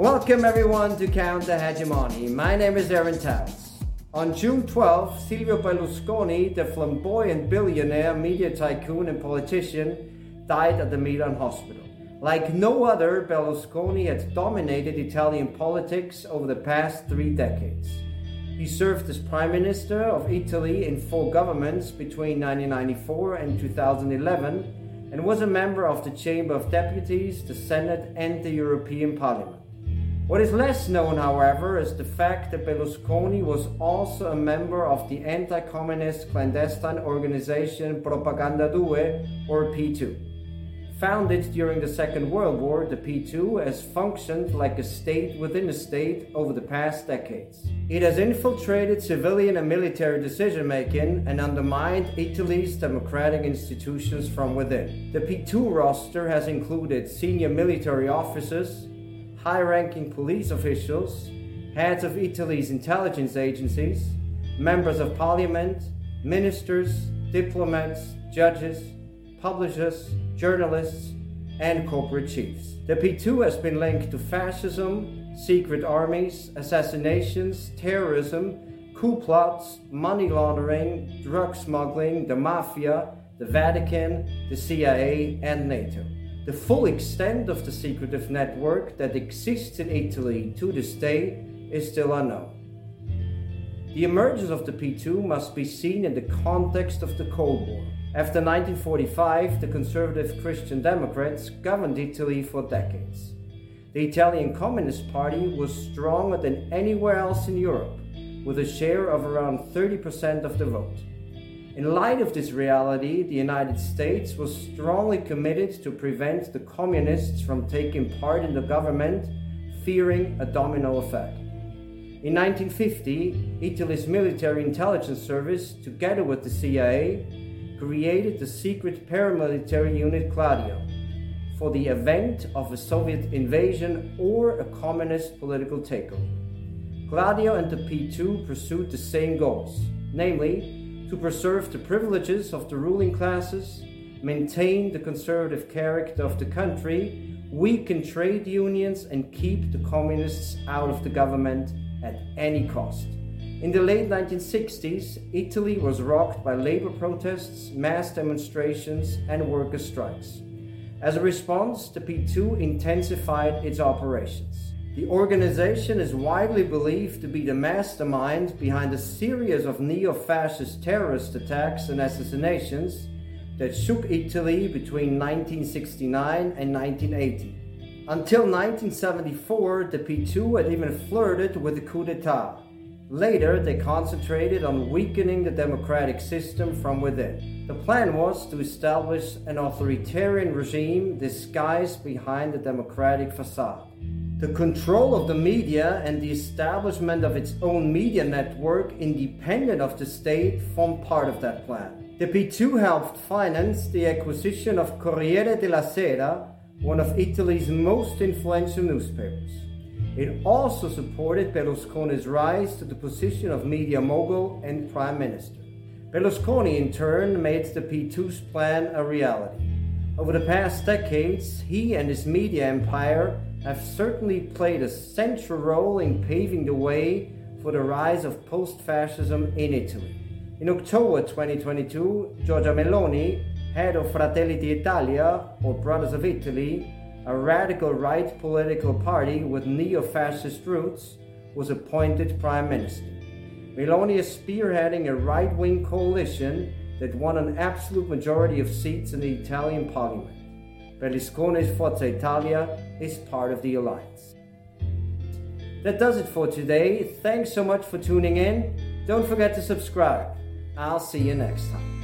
Welcome everyone to Counter Hegemony. My name is Aaron Towns. On June 12, Silvio Berlusconi, the flamboyant billionaire, media tycoon, and politician, died at the Milan hospital. Like no other, Berlusconi had dominated Italian politics over the past three decades. He served as Prime Minister of Italy in four governments between 1994 and 2011 and was a member of the Chamber of Deputies, the Senate, and the European Parliament. What is less known, however, is the fact that Berlusconi was also a member of the anti communist clandestine organization Propaganda Due, or P2. Founded during the Second World War, the P2 has functioned like a state within a state over the past decades. It has infiltrated civilian and military decision making and undermined Italy's democratic institutions from within. The P2 roster has included senior military officers, high ranking police officials, heads of Italy's intelligence agencies, members of parliament, ministers, diplomats, judges, publishers, journalists, and corporate chiefs. The P2 has been linked to fascism, secret armies, assassinations, terrorism, coup plots, money laundering, drug smuggling, the mafia, the Vatican, the CIA, and NATO. The full extent of the secretive network that exists in Italy to this day is still unknown. The emergence of the P2 must be seen in the context of the Cold War. After 1945, the conservative Christian Democrats governed Italy for decades. The Italian Communist Party was stronger than anywhere else in Europe, with a share of around 30% of the vote. In light of this reality, the United States was strongly committed to prevent the communists from taking part in the government, fearing a domino effect. In 1950, Italy's military intelligence service, together with the CIA, created the secret paramilitary unit Gladio for the event of a Soviet invasion or a communist political takeover. Gladio and the P2 pursued the same goals, namely, to preserve the privileges of the ruling classes, maintain the conservative character of the country, weaken trade unions, and keep the communists out of the government at any cost. In the late 1960s, Italy was rocked by labor protests, mass demonstrations, and worker strikes. As a response, the P2 intensified its operations. The organization is widely believed to be the mastermind behind a series of neo fascist terrorist attacks and assassinations that shook Italy between 1969 and 1980. Until 1974, the P2 had even flirted with a coup d'etat Later, they concentrated on weakening the democratic system from within. The plan was to establish an authoritarian regime disguised behind the democratic facade. The control of the media and the establishment of its own media network, independent of the state, formed part of that plan. The P2 helped finance the acquisition of Corriere della Sera, one of Italy's most influential newspapers. It also supported Berlusconi's rise to the position of media mogul and prime minister. Berlusconi, in turn, made the P2's plan a reality. Over the past decades, he and his media empire have certainly played a central role in paving the way for the rise of post fascism in Italy. In October 2022, Giorgia Meloni, head of Fratelli d'Italia, or Brothers of Italy, a radical right political party with neo fascist roots, was appointed prime minister. Meloni is spearheading a right wing coalition that won an absolute majority of seats in the Italian parliament. Berlusconi's Forza Italia is part of the alliance. That does it for today. Thanks so much for tuning in. Don't forget to subscribe. I'll see you next time.